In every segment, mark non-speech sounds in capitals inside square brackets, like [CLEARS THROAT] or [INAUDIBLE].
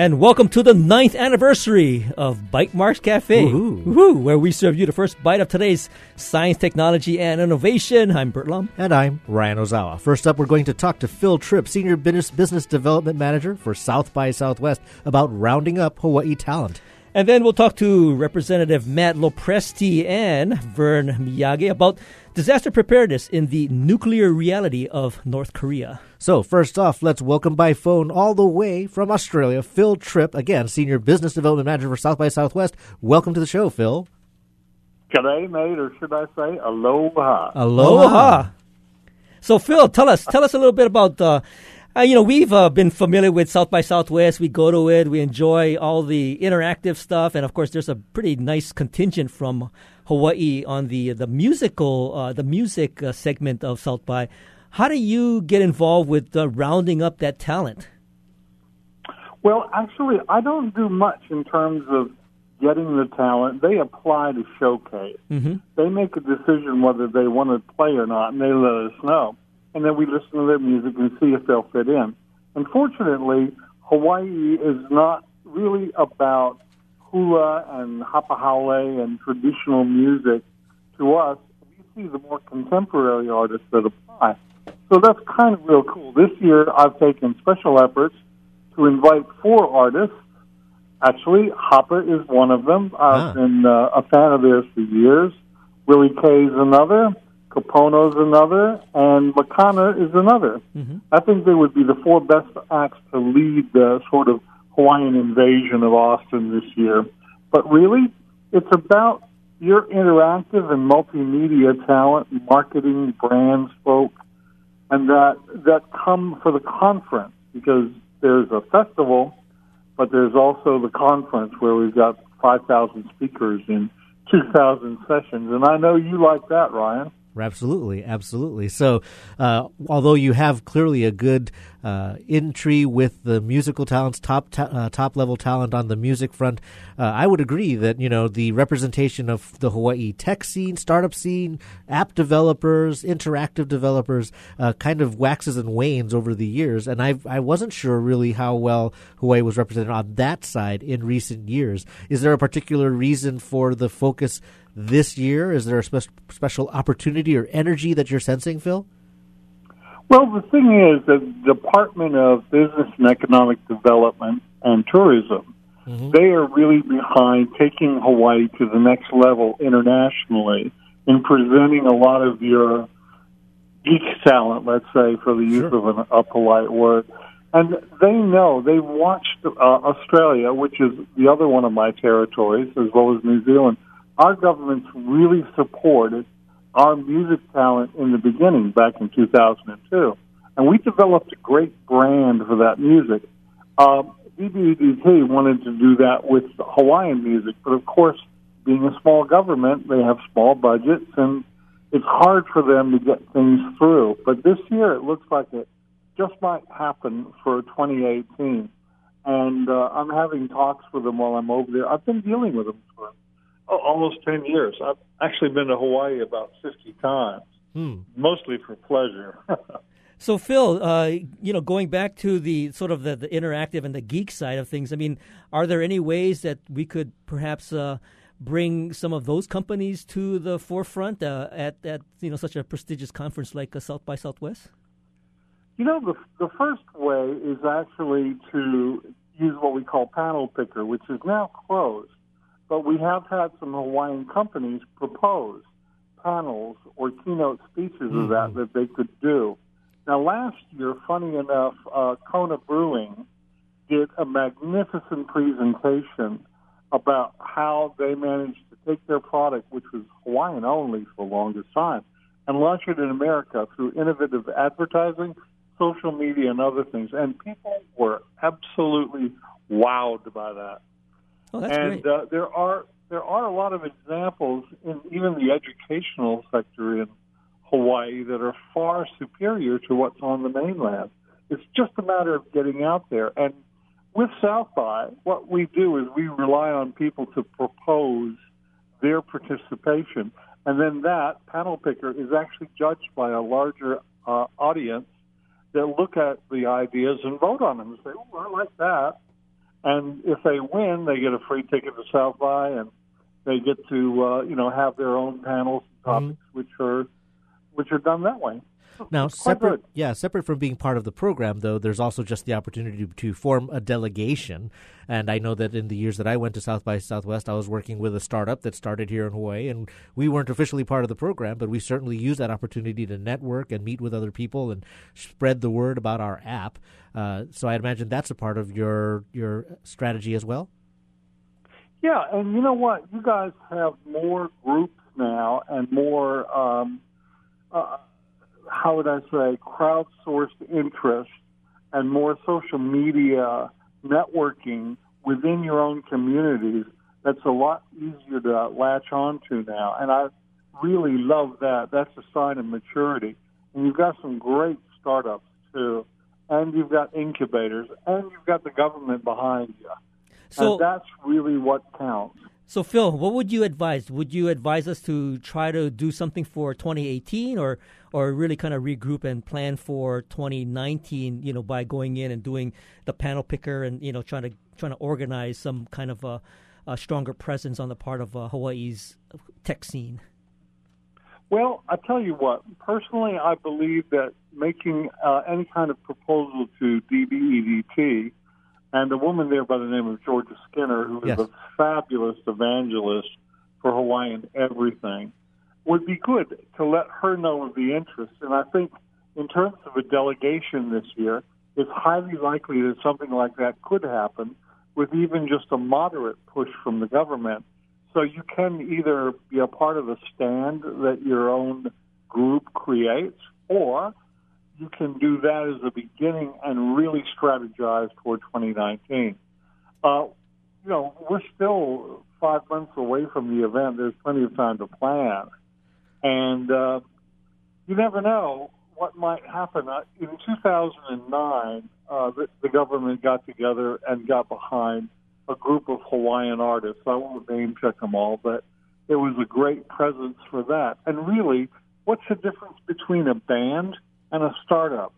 And welcome to the ninth anniversary of Bytemarks Cafe, Woohoo. Woohoo, where we serve you the first bite of today's science, technology, and innovation. I'm Burt Lum. And I'm Ryan Ozawa. First up, we're going to talk to Phil Tripp, Senior Business Business Development Manager for South by Southwest, about rounding up Hawaii talent. And then we'll talk to Representative Matt LoPresti and Vern Miyagi about disaster preparedness in the nuclear reality of North Korea. So, first off, let's welcome by phone all the way from Australia, Phil Tripp, again, Senior Business Development Manager for South by Southwest. Welcome to the show, Phil. G'day, mate, or should I say aloha? Aloha. So, Phil, tell us tell us a little bit about. Uh, uh, you know, we've uh, been familiar with South by Southwest. We go to it. We enjoy all the interactive stuff, and of course, there's a pretty nice contingent from Hawaii on the the musical uh, the music uh, segment of South by. How do you get involved with uh, rounding up that talent? Well, actually, I don't do much in terms of getting the talent. They apply to showcase. Mm-hmm. They make a decision whether they want to play or not, and they let us know. And then we listen to their music and see if they'll fit in. Unfortunately, Hawaii is not really about hula and hapahaole and traditional music. To us, we see the more contemporary artists that apply. So that's kind of real cool. This year, I've taken special efforts to invite four artists. Actually, Hapa is one of them. I've Ah. been uh, a fan of theirs for years. Willie K is another. Kapono's another, and Makana is another. Mm-hmm. I think they would be the four best acts to lead the sort of Hawaiian invasion of Austin this year. But really, it's about your interactive and multimedia talent, marketing, brands, folk, and that that come for the conference because there's a festival, but there's also the conference where we've got 5,000 speakers in 2,000 sessions, and I know you like that, Ryan. Absolutely, absolutely. So, uh, although you have clearly a good uh, entry with the musical talents, top ta- uh, top level talent on the music front, uh, I would agree that you know the representation of the Hawaii tech scene, startup scene, app developers, interactive developers, uh, kind of waxes and wanes over the years, and I I wasn't sure really how well Hawaii was represented on that side in recent years. Is there a particular reason for the focus? this year? Is there a spe- special opportunity or energy that you're sensing, Phil? Well, the thing is, the Department of Business and Economic Development and Tourism, they are really behind taking Hawaii to the next level internationally in presenting a lot of your geek talent, let's say, for the use of an, a polite word. And they know, they watched uh, Australia, which is the other one of my territories, as well as New Zealand. Our governments really supported our music talent in the beginning back in 2002. And we developed a great brand for that music. Um, DBEDT wanted to do that with Hawaiian music, but of course, being a small government, they have small budgets and it's hard for them to get things through. But this year, it looks like it just might happen for 2018. And uh, I'm having talks with them while I'm over there. I've been dealing with them for oh, almost 10 years. I've actually been to Hawaii about 50 times, Hmm. mostly for pleasure. [LAUGHS] So, Phil, uh, you know, going back to the sort of the, the interactive and the geek side of things, I mean, are there any ways that we could perhaps uh, bring some of those companies to the forefront uh, at, at you know such a prestigious conference like uh, South by Southwest? You know, the, the first way is actually to use what we call panel picker, which is now closed. But we have had some Hawaiian companies propose panels or keynote speeches of that that they could do. Now, last year, funny enough, uh, Kona Brewing did a magnificent presentation about how they managed to take their product, which was Hawaiian only for the longest time, and launch it in America through innovative advertising, social media, and other things. And people were absolutely wowed by that. Oh, that's and great. uh, there are there are a lot of examples in even the educational sector in Hawaii that are far superior to what's on the mainland. It's just a matter of getting out there. And with South by, what we do is we rely on people to propose their participation, and then that panel picker is actually judged by a larger uh, audience that look at the ideas and vote on them and say, "Oh, I like that." And if they win, they get a free ticket to South by, and they get to uh, you know have their own panels and topics, mm-hmm. which are which are done that way. Now, separate, yeah, separate from being part of the program, though, there's also just the opportunity to, to, form a delegation. And I know that in the years that I went to South by Southwest, I was working with a startup that started here in Hawaii, and we weren't officially part of the program, but we certainly used that opportunity to network and meet with other people and spread the word about our app. Uh, so I imagine that's a part of your your strategy as well. Yeah, and you know what? You guys have more groups now and more. Um, uh, how would I say, crowdsourced interest and more social media networking within your own communities that's a lot easier to latch on to now. And I really love that. That's a sign of maturity. And you've got some great startups too. And you've got incubators and you've got the government behind you. So and that's really what counts. So, Phil, what would you advise? Would you advise us to try to do something for 2018, or or really kind of regroup and plan for 2019? You know, by going in and doing the panel picker and you know trying to trying to organize some kind of a, a stronger presence on the part of uh, Hawaii's tech scene. Well, I tell you what. Personally, I believe that making uh, any kind of proposal to DBEDT and a woman there by the name of Georgia Skinner, who is yes. a fabulous evangelist for Hawaiian everything, would be good to let her know of the interest. And I think, in terms of a delegation this year, it's highly likely that something like that could happen with even just a moderate push from the government. So you can either be a part of a stand that your own group creates, or you can do that as a beginning and really strategize toward 2019. Uh, you know, we're still five months away from the event. There's plenty of time to plan. And uh, you never know what might happen. Uh, in 2009, uh, the, the government got together and got behind a group of Hawaiian artists. I won't name check them all, but it was a great presence for that. And really, what's the difference between a band – and a startup.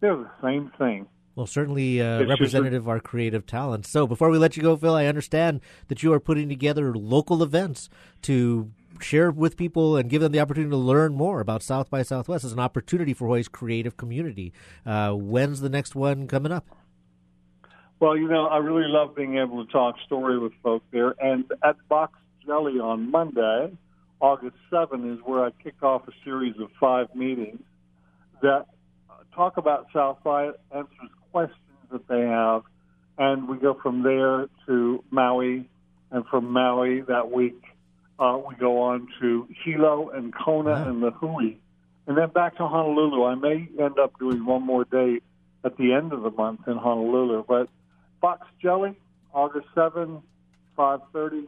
They're the same thing. Well, certainly uh, representative of our creative talent. So before we let you go, Phil, I understand that you are putting together local events to share with people and give them the opportunity to learn more about South by Southwest as an opportunity for Hawaii's creative community. Uh, when's the next one coming up? Well, you know, I really love being able to talk story with folks there. And at Box Jelly on Monday, August 7, is where I kick off a series of five meetings that talk about South by, answers questions that they have, and we go from there to Maui, and from Maui that week uh, we go on to Hilo and Kona wow. and the Hui, and then back to Honolulu. I may end up doing one more day at the end of the month in Honolulu, but Box Jelly, August 7, 5.30,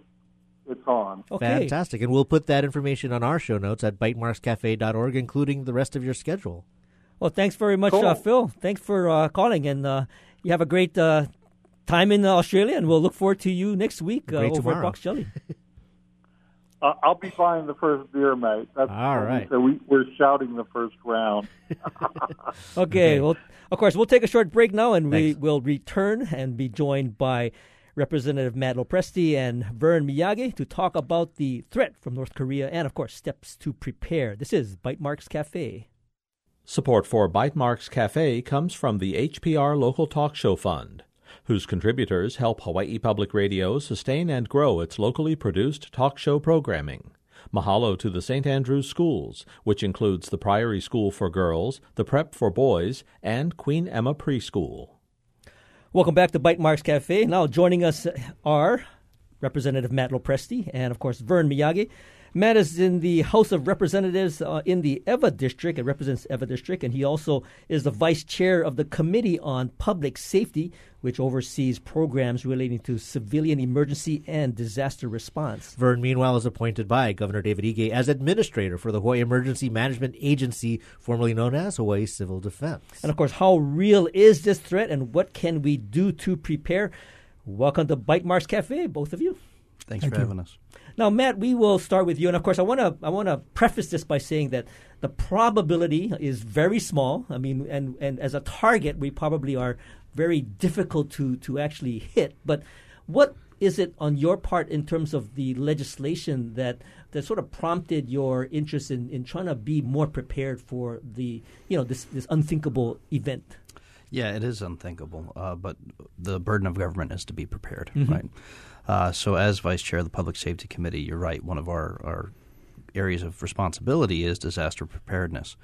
it's on. Okay. Fantastic. And we'll put that information on our show notes at bytemarkscafe.org, including the rest of your schedule. Well, thanks very much, uh, cool. uh, Phil. Thanks for uh, calling, and uh, you have a great uh, time in Australia, and we'll look forward to you next week uh, over tomorrow. at Box Jelly. [LAUGHS] Uh, I'll be buying the first beer, mate. That's All right. So we, are shouting the first round. [LAUGHS] okay. okay. Well, of course, we'll take a short break now, and Thanks. we will return and be joined by Representative Matt LoPresti and Vern Miyagi to talk about the threat from North Korea and, of course, steps to prepare. This is Bytemarks Cafe. Support for Bytemarks Cafe comes from the HPR Local Talk Show Fund, whose contributors help Hawaii Public Radio sustain and grow its locally produced talk show programming. Mahalo to the St. Andrews Schools, which includes the Priory School for Girls, the Prep for Boys, and Queen Emma Preschool. Welcome back to Bytemarks Cafe. Now joining us are Representative Matt LoPresti and, of course, Vern Miyagi. Matt is in the House of Representatives uh, in the Ewa District and represents Ewa District, and he also is the vice chair of the Committee on Public Safety, which oversees programs relating to civilian emergency and disaster response. Vern, meanwhile, is appointed by Governor David Ige as administrator for the Hawaii Emergency Management Agency, formerly known as Hawaii Civil Defense. And of course, how real is this threat, and what can we do to prepare? Welcome to Bytemarks Cafe, both of you. Thanks Thank for you. having us. Now, Matt, we will start with you, and of course, I want to I want to preface this by saying that the probability is very small. I mean, and and as a target, we probably are very difficult to to actually hit. But what is it on your part in terms of the legislation that that sort of prompted your interest in, in trying to be more prepared for the you know this this unthinkable event? Yeah, it is unthinkable, uh, but the burden of government is to be prepared, mm-hmm. right? Uh, so, as vice chair of the Public Safety Committee, you're right. One of our, our areas of responsibility is disaster preparedness.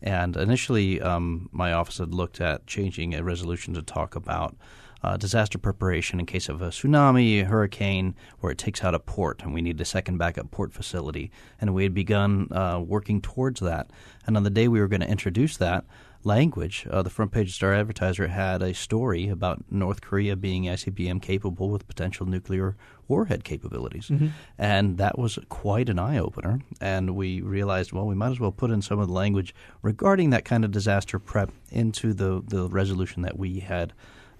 And initially, um, my office had looked at changing a resolution to talk about uh, disaster preparation in case of a tsunami, a hurricane, where it takes out a port, and we need a second backup port facility. And we had begun uh, working towards that. And on the day we were going to introduce that, language. Uh, the front page of Star Advertiser had a story about North Korea being ICBM capable with potential nuclear warhead capabilities. Mm-hmm. And that was quite an eye opener. And we realized, well, we might as well put in some of the language regarding that kind of disaster prep into the, the resolution that we had.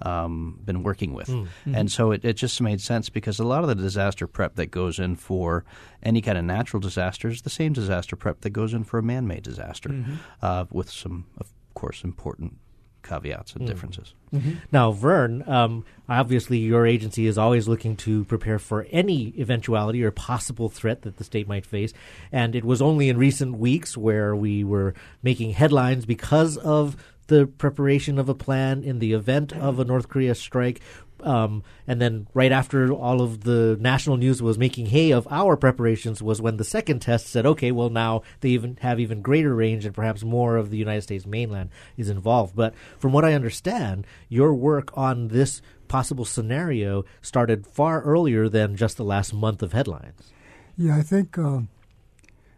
Um, been working with. Mm-hmm. And so it, it just made sense because a lot of the disaster prep that goes in for any kind of natural disaster is the same disaster prep that goes in for a man made disaster mm-hmm. uh, with some of course, important caveats and mm. differences. Mm-hmm. Now, Vern, um, obviously your agency is always looking to prepare for any eventuality or possible threat that the state might face. And it was only in recent weeks where we were making headlines because of the preparation of a plan in the event of a North Korea strike um, and then right after all of the national news was making hay of our preparations was when the second test said, okay, well now they even have even greater range and perhaps more of the United States mainland is involved. But from what I understand, your work on this possible scenario started far earlier than just the last month of headlines. Yeah, I think. Uh,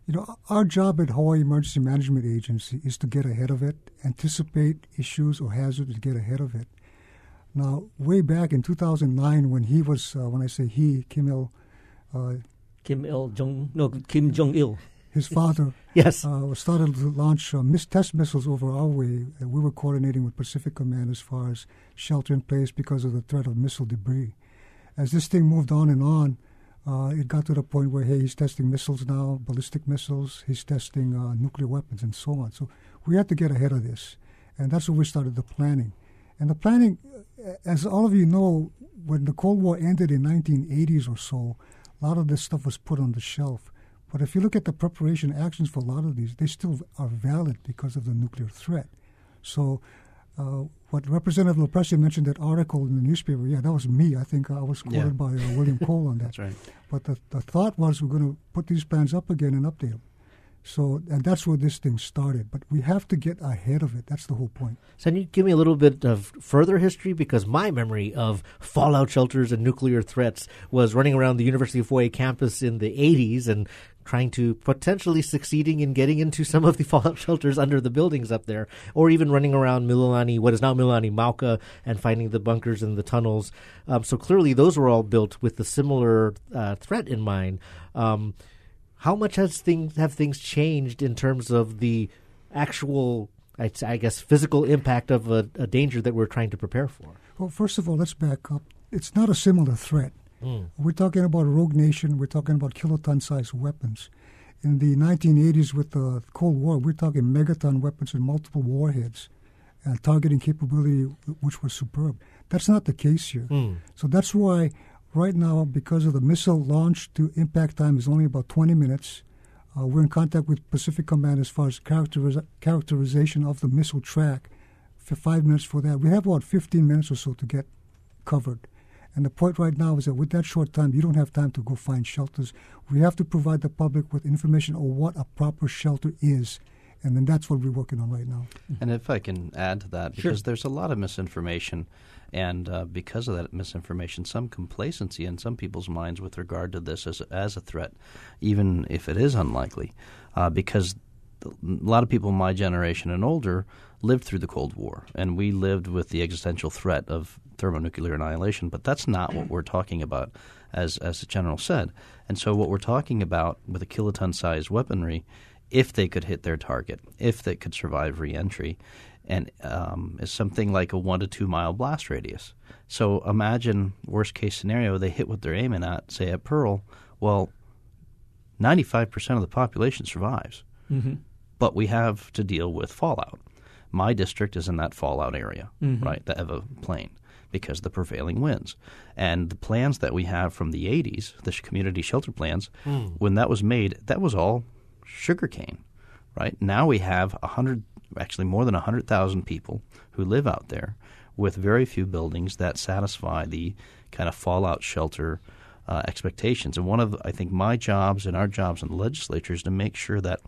you know, our job at Hawaii Emergency Management Agency is to get ahead of it, anticipate issues or hazards, to get ahead of it. Now, way back in 2009, when he was, uh, when I say he, Kim Il, uh, Kim Il Jong, no, Kim Jong Il, his father, [LAUGHS] yes, uh, started to launch uh, test missiles over our way. And we were coordinating with Pacific Command as far as shelter in place because of the threat of missile debris. As this thing moved on and on, uh, it got to the point where hey, he's testing missiles now, ballistic missiles. He's testing uh, nuclear weapons and so on. So we had to get ahead of this, and that's when we started the planning. And the planning as all of you know, when the Cold War ended in 1980s or so, a lot of this stuff was put on the shelf. But if you look at the preparation actions for a lot of these, they still are valid because of the nuclear threat. So, uh, what Representative LoPresti mentioned that article in the newspaper, yeah, that was me. I think I was quoted yeah. by uh, William Cole on [LAUGHS] that. That's right. But the, the thought was we're going to put these plans up again and update them. So, and that's where this thing started. But we have to get ahead of it. That's the whole point. So, can you give me a little bit of further history? Because my memory of fallout shelters and nuclear threats was running around the University of Hawaii campus in the 80s and trying to potentially succeeding in getting into [LAUGHS] some of the fallout shelters under the buildings up there, or even running around Mililani, what is now Mililani Mauka, and finding the bunkers and the tunnels. Um, so clearly, those were all built with the similar uh, threat in mind. Um, how much has things have things changed in terms of the actual, I, guess, physical impact of a, a, danger that we're trying to prepare for? Well, first of all, let's back up. It's not a similar threat. Mm. We're talking about a rogue nation. We're talking about kiloton-sized weapons. In the 1980s, with the Cold War, we're talking megaton weapons and multiple warheads, and targeting capability, which was superb. That's not the case here. Mm. So that's why Right now, because of the missile launch to impact time is only about 20 minutes, uh, we're in contact with Pacific Command as far as characteriz- characterization of the missile track for five minutes for that. We have about 15 minutes or so to get covered. And the point right now is that with that short time, you don't have time to go find shelters. We have to provide the public with information on what a proper shelter is. And then that's what we're working on right now. And if I can add to that, because sure. there's a lot of misinformation and uh, because of that misinformation, some complacency in some people's minds with regard to this as, as a threat, even if it is unlikely, uh, because a lot of people my generation and older lived through the Cold War, and we lived with the existential threat of thermonuclear annihilation. But that's not what we're talking about, as as the general said. And so, what we're talking about with a kiloton-sized weaponry, if they could hit their target, if they could survive reentry, and um, is something like a one to two mile blast radius. So imagine worst case scenario they hit what they're aiming at, say at Pearl. Well, ninety five percent of the population survives, mm-hmm. but we have to deal with fallout. My district is in that fallout area, mm-hmm. right? The Ewa Plain because the prevailing winds. And the plans that we have from the 80s, the community shelter plans, mm. when that was made, that was all sugarcane, right? Now we have 100, actually more than 100,000 people who live out there with very few buildings that satisfy the kind of fallout shelter uh, expectations. And one of, I think, my jobs and our jobs in the legislature is to make sure that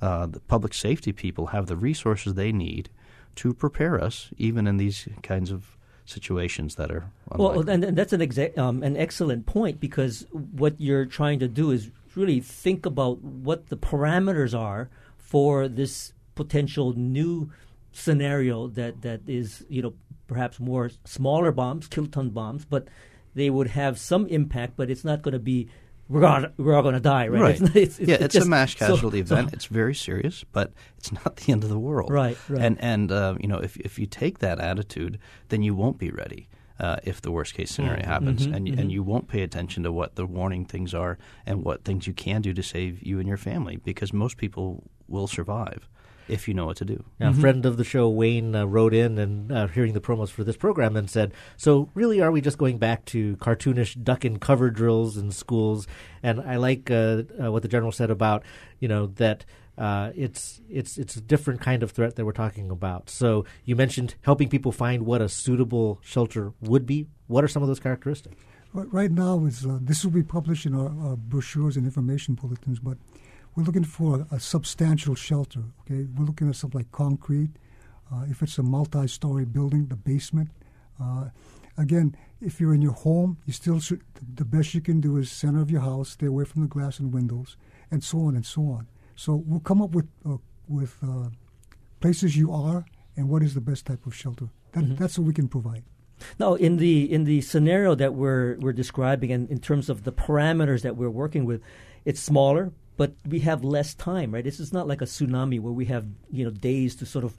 uh, the public safety people have the resources they need to prepare us, even in these kinds of situations that are unlikely. well, and, and that's an exa- um, an excellent point because what you're trying to do is really think about what the parameters are for this potential new scenario that that is you know perhaps more smaller bombs, kiloton bombs, but they would have some impact, but it's not going to be we're all, we're all going to die, right? Right. It's, it's, yeah, it's, it's just, a mass casualty so, event. So, it's very serious, but it's not the end of the world. Right. Right. And and uh, you know, if if you take that attitude, then you won't be ready. Uh, if the worst case scenario mm-hmm. happens, mm-hmm, and mm-hmm. and you won't pay attention to what the warning things are and what things you can do to save you and your family, because most people will survive if you know what to do. Now, mm-hmm. A friend of the show, Wayne, uh, wrote in and uh, hearing the promos for this program and said, "So really, are we just going back to cartoonish duck and cover drills in schools?" And I like uh, uh what the general said about you know that. Uh, it's it's it's a different kind of threat that we're talking about. So you mentioned helping people find what a suitable shelter would be. What are some of those characteristics? Right now, is uh, this will be published in our, our brochures and information bulletins, but we're looking for a, a substantial shelter. Okay, we're looking at something like concrete. Uh, if it's a multi-story building, the basement. Uh, again, if you're in your home, you still should. The best you can do is center of your house, stay away from the glass and windows, and so on and so on. So we'll come up with uh, with uh, places you are and what is the best type of shelter. That, mm-hmm. That's what we can provide. Now, in the in the scenario that we're we're describing, and in terms of the parameters that we're working with, it's smaller, but we have less time, right? This is not like a tsunami where we have you know days to sort of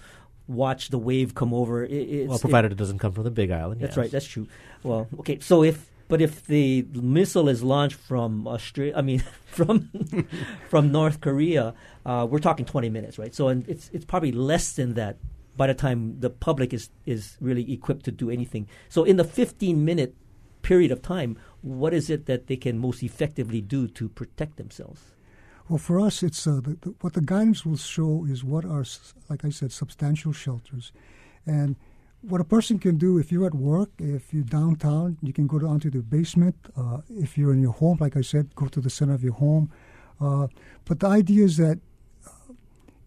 watch the wave come over. It, well, provided it, it, doesn't come from the Big Island. That's yes. right. That's true. Well, okay. So if but if the missile is launched from Australia, I mean [LAUGHS] from from North Korea, uh, we're talking 20 minutes, right? So and it's it's probably less than that by the time the public is is really equipped to do anything. So in the 15 minute period of time, what is it that they can most effectively do to protect themselves? Well, for us, it's uh, the, the, what the guidance will show is what are, like I said, substantial shelters, and what a person can do if you're at work, if you're downtown, you can go down to the basement. Uh, if you're in your home, like I said, go to the center of your home. Uh, but the idea is that uh,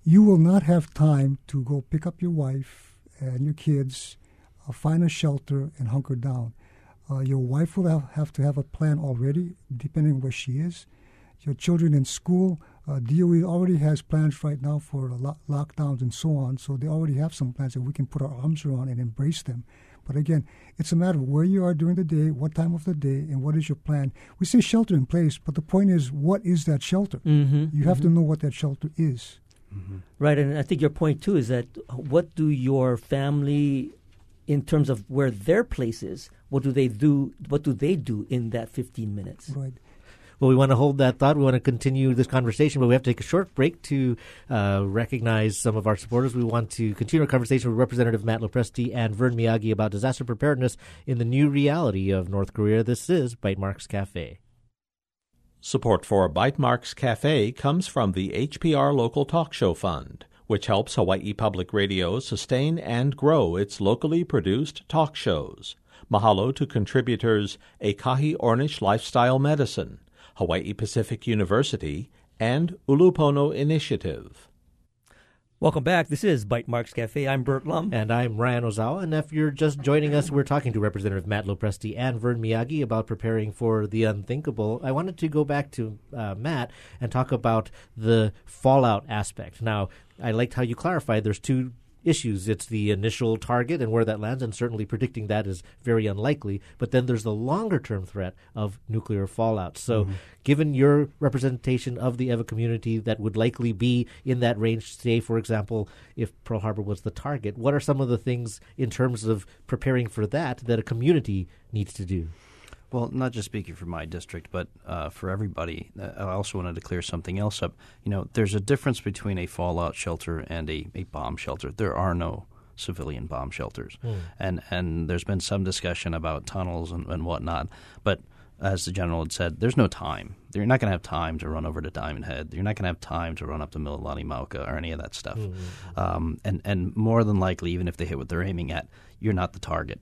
you will not have time to go pick up your wife and your kids, uh, find a shelter, and hunker down. Uh, your wife will have, have to have a plan already, depending where she is your children in school. Uh, DOE already has plans right now for lo- lockdowns and so on, so they already have some plans that we can put our arms around and embrace them. But again, it's a matter of where you are during the day, what time of the day, and what is your plan. We say shelter in place, but the point is, what is that shelter? Mm-hmm, you have mm-hmm. to know what that shelter is. Mm-hmm. Right, and I think your point too is that what do your family, in terms of where their place is, what do they do? What do they do in that fifteen minutes? Right. Well, we want to hold that thought. We want to continue this conversation, but we have to take a short break to uh, recognize some of our supporters. We want to continue our conversation with Representative Matt LoPresti and Vern Miyagi about disaster preparedness in the new reality of North Korea. This is Bytemarks Cafe. Support for Bytemarks Cafe comes from the HPR Local Talk Show Fund, which helps Hawaii Public Radio sustain and grow its locally produced talk shows. Mahalo to contributors Ekahi Ornish Lifestyle Medicine, Hawaii Pacific University, and Ulupono Initiative. Welcome back. This is Bytemarks Cafe. I'm Burt Lum. And I'm Ryan Ozawa. And if you're just joining us, we're talking to Representative Matt LoPresti and Vern Miyagi about preparing for the unthinkable. I wanted to go back to uh, Matt and talk about the fallout aspect. Now, I liked how you clarified there's two issues. It's the initial target and where that lands, and certainly predicting that is very unlikely. But then there's the longer term threat of nuclear fallout. So, mm-hmm. given your representation of the Ewa community that would likely be in that range, say, for example, if Pearl Harbor was the target, what are some of the things in terms of preparing for that that a community needs to do? Well, not just speaking for my district, but uh, for everybody. Uh, I also wanted to clear something else up. You know, there's a difference between a fallout shelter and a, a bomb shelter. There are no civilian bomb shelters. Mm. And and there's been some discussion about tunnels and, and whatnot, but as the general had said, there's no time. You're not going to have time to run over to Diamond Head. You're not going to have time to run up to Mililani Mauka or any of that stuff. Mm-hmm. Um, and and more than likely, even if they hit what they're aiming at, you're not the target.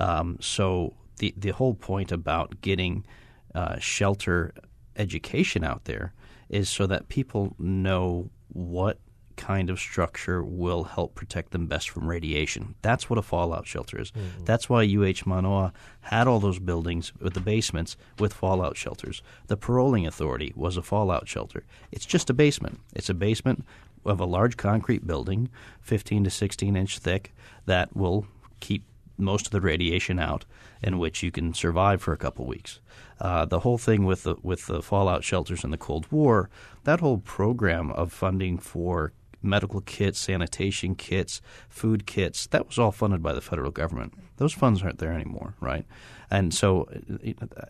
Um, so the the whole point about getting uh, shelter education out there is so that people know what kind of structure will help protect them best from radiation. That's what a fallout shelter is. Mm-hmm. That's why UH Manoa had all those buildings with the basements with fallout shelters. The paroling authority was a fallout shelter. It's just a basement. It's a basement of a large concrete building, 15 to 16 inch thick, that will keep most of the radiation out, in which you can survive for a couple weeks. Uh, the whole thing with the with the fallout shelters in the Cold War, that whole program of funding for medical kits, sanitation kits, food kits. That was all funded by the federal government. Those funds aren't there anymore, right? And so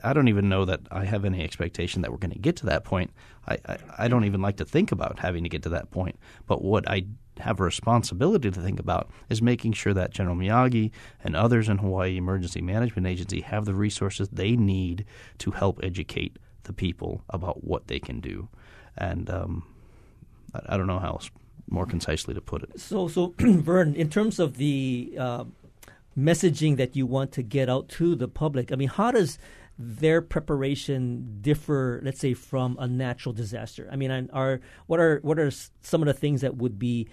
I don't even know that I have any expectation that we're going to get to that point. I, I, I don't even like to think about having to get to that point. But what I have a responsibility to think about is making sure that General Miyagi and others in Hawaii Emergency Management Agency have the resources they need to help educate the people about what they can do. And um, I, I don't know how else more concisely to put it. So, so [CLEARS THROAT] Vern, in terms of the uh, messaging that you want to get out to the public, I mean, how does their preparation differ, let's say, from a natural disaster? I mean, are what are what are some of the things that would be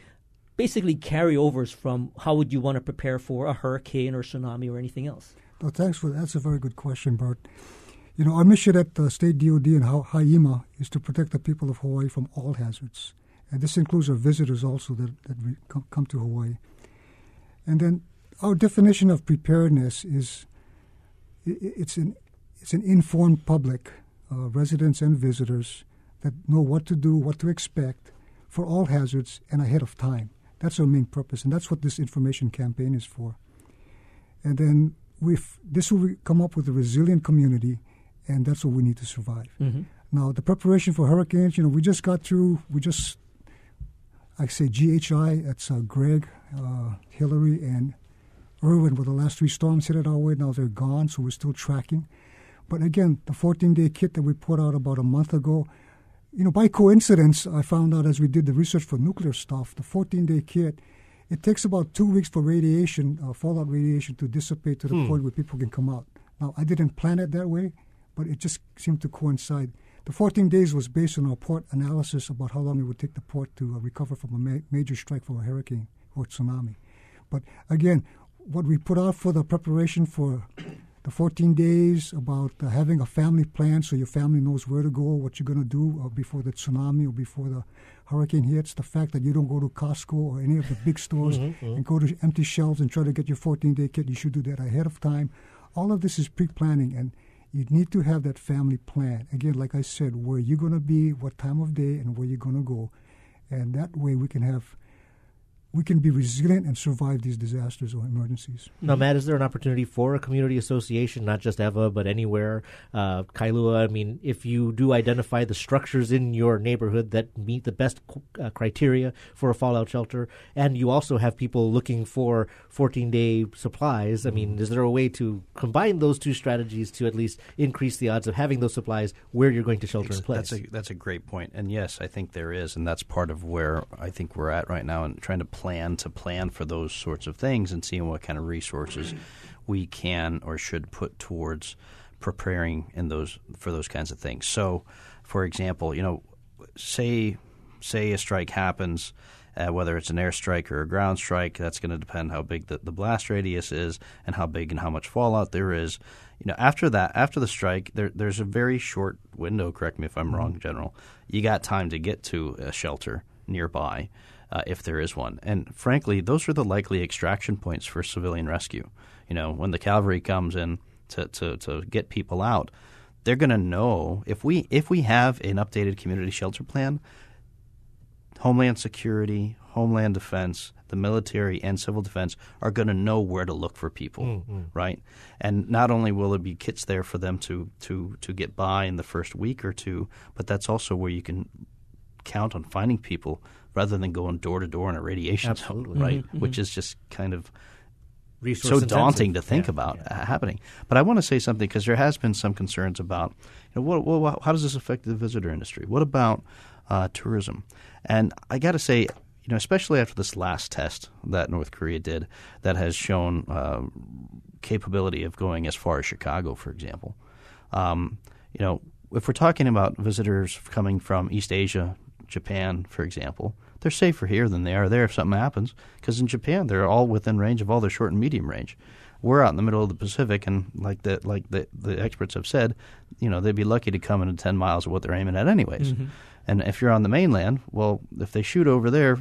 basically carryovers from how would you want to prepare for a hurricane or tsunami or anything else? Well, thanks for that. That's a very good question, Bart. You know, our mission at the State DoD and HIEMA is to protect the people of Hawaii from all hazards. And this includes our visitors also that, that come to Hawaii. And then our definition of preparedness is it's an, it's an informed public, uh, residents and visitors, that know what to do, what to expect for all hazards and ahead of time. That's our main purpose, and that's what this information campaign is for. And then we've, this will come up with a resilient community, and that's what we need to survive. Mm-hmm. Now, the preparation for hurricanes, you know, we just got through, we just I say GHI, that's uh, Greg, uh, Hilary, and Irwin were the last three storms hit it our way. Now they're gone, so we're still tracking. But again, the 14 day kit that we put out about a month ago, you know, by coincidence, I found out as we did the research for nuclear stuff, the 14 day kit, it takes about two weeks for radiation, uh, fallout radiation, to dissipate to the hmm. point where people can come out. Now, I didn't plan it that way, but it just seemed to coincide. The 14 days was based on our port analysis about how long it would take the port to uh, recover from a ma- major strike from a hurricane or tsunami. But again, what we put out for the preparation for the 14 days about uh, having a family plan so your family knows where to go, what you're going to do uh, before the tsunami or before the hurricane hits, the fact that you don't go to Costco or any of the big [LAUGHS] stores mm-hmm, mm-hmm. and go to empty shelves and try to get your 14 day kit, you should do that ahead of time. All of this is pre planning and you need to have that family plan. Again, like I said, where you're going to be, what time of day, and where you're going to go. And that way we can have we can be resilient and survive these disasters or emergencies. Now, Matt, is there an opportunity for a community association, not just Ewa, but anywhere, uh, Kailua? I mean, if you do identify the structures in your neighborhood that meet the best uh, criteria for a fallout shelter, and you also have people looking for 14 day supplies, I mean, is there a way to combine those two strategies to at least increase the odds of having those supplies where you're going to shelter in place? That's a, that's a great point. And yes, I think there is, and that's part of where I think we're at right now and trying to plan to plan for those sorts of things and seeing what kind of resources we can or should put towards preparing in those for those kinds of things. So, for example, you know, say say a strike happens, uh, whether it's an airstrike or a ground strike, that's going to depend how big the, the blast radius is and how big and how much fallout there is. You know, after that, after the strike, there, there's a very short window. Correct me if I'm mm-hmm. wrong, General. You got time to get to a shelter nearby uh, if there is one. And frankly, those are the likely extraction points for civilian rescue. You know, when the cavalry comes in to, to, to get people out, they're going to know if we if we have an updated community shelter plan, Homeland Security, Homeland Defense, the military, and civil defense are going to know where to look for people, mm-hmm. right? And not only will there be kits there for them to to to get by in the first week or two, but that's also where you can count on finding people rather than going door to door in a radiation Absolutely. zone, right? Mm-hmm, Which is just kind of Resource so intensive. daunting to think Yeah, about yeah. uh, happening. But I want to say something because there has been some concerns about you know, what, what, how does this affect the visitor industry? What about uh, tourism? And I got to say, you know, especially after this last test that North Korea did, that has shown uh, capability of going as far as Chicago, for example. Um, you know, if we're talking about visitors coming from East Asia, Japan, for example, they're safer here than they are there if something happens. Because in Japan, they're all within range of all their short and medium range. We're out in the middle of the Pacific, and like the like the, the experts have said, you know, they'd be lucky to come into ten miles of what they're aiming at, anyways. Mm-hmm. And if you're on the mainland, well, if they shoot over there,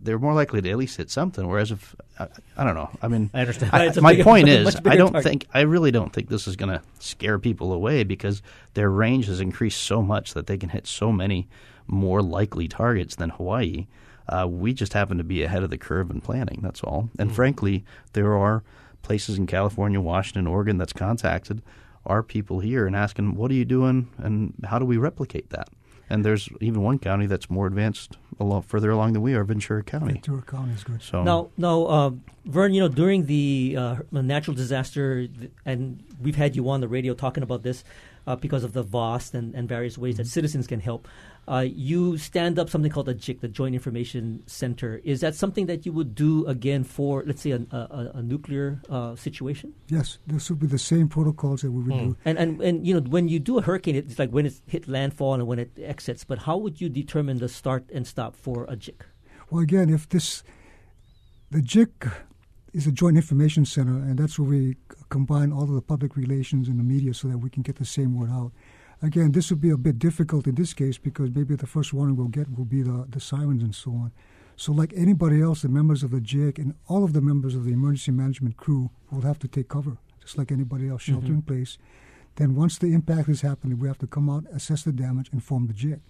they're more likely to at least hit something. Whereas if I, I don't know, I mean, I understand. I- [LAUGHS] my bigger- point [LAUGHS] is, I don't target. think, I really don't think this is going to scare people away because their range has increased so much that they can hit so many more likely targets than Hawaii. Uh, we just happen to be ahead of the curve in planning. That's all. And Mm. frankly, there are places in California, Washington, Oregon that's contacted our people here and asking, "What are you doing, and how do we replicate that?" And there's even one county that's more advanced, a lot further along than we are, Ventura County. Ventura County is good. So Now, now, uh, Vern, you know, during the uh, natural disaster, and we've had you on the radio talking about this uh, because of the VOST and, and various ways that citizens can help. Uh, you stand up something called the JIC, the Joint Information Center. Is that something that you would do again for, let's say, a, a, a nuclear uh, situation? Yes, this would be the same protocols that we would do. And, and and you know, when you do a hurricane, it's like when it hit landfall and when it exits. But how would you determine the start and stop for a JIC? Well, again, if this, the JIC is a joint information center, and that's where we combine all of the public relations and the media so that we can get the same word out. Again, this would be a bit difficult in this case because maybe the first warning we'll get will be the, the sirens and so on. So, like anybody else, the members of the JIC and all of the members of the emergency management crew will have to take cover, just like anybody else, shelter in place. Then, once the impact is happening, we have to come out, assess the damage, and form the JIC.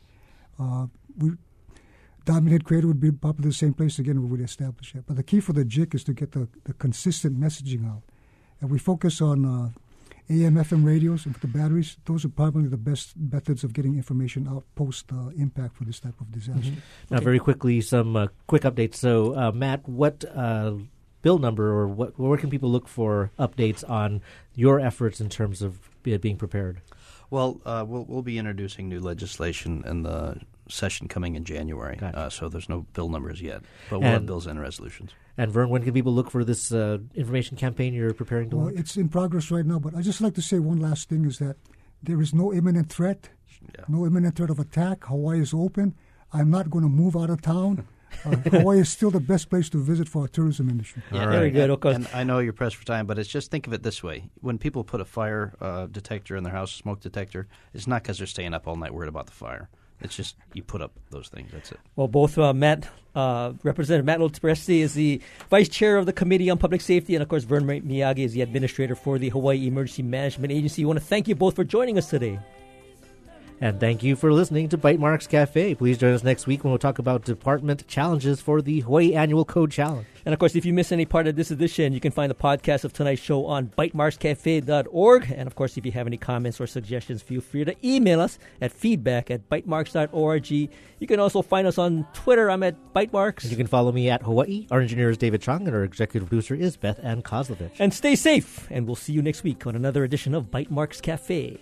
Uh, we, Diamond Head Crater would be probably the same place again we would establish it. But the key for the JIC is to get the, the consistent messaging out. And we focus on uh, AM, FM radios and with the batteries. Those are probably the best methods of getting information out post uh, impact for this type of disaster. Now, Okay. very quickly, some uh, quick updates. So, uh, Matt, what uh, bill number or what where can people look for updates on your efforts in terms of be- being prepared? Well, uh, we'll we'll be introducing new legislation in the session coming in January. Gotcha. Uh, so there's no bill numbers yet, but we'll have bills and resolutions. And Vern, when can people look for this uh, information campaign you're preparing to Well, launch? it's in progress right now, but I just like to say one last thing is that there is no imminent threat, Yeah. no imminent threat of attack. Hawaii is open. I'm not going to move out of town. Uh, Hawaii is still the best place to visit for our tourism industry. Yeah, Very good, of course. And I know you're pressed for time, but it's just think of it this way: when people put a fire uh, detector in their house, a smoke detector, it's not because they're staying up all night worried about the fire. It's just you put up those things. That's it. Well, both uh, Matt, uh, Representative Matt LoPresti is the vice chair of the Committee on Public Safety, and of course, Vern Miyagi is the administrator for the Hawaii Emergency Management Agency. We want to thank you both for joining us today. And thank you for listening to Bytemarks Cafe. Please join us next week when we'll talk about department challenges for the Hawaii Annual Code Challenge. And of course, if you miss any part of this edition, you can find the podcast of tonight's show on bytemarkscafe.org. And of course, if you have any comments or suggestions, feel free to email us at feedback at bytemarks.org. You can also find us on Twitter. I'm at bytemarks. And you can follow me at Hawaii. Our engineer is David Chung, and our executive producer is Beth Ann Kozlovich. And stay safe. And we'll see you next week on another edition of Bytemarks Cafe.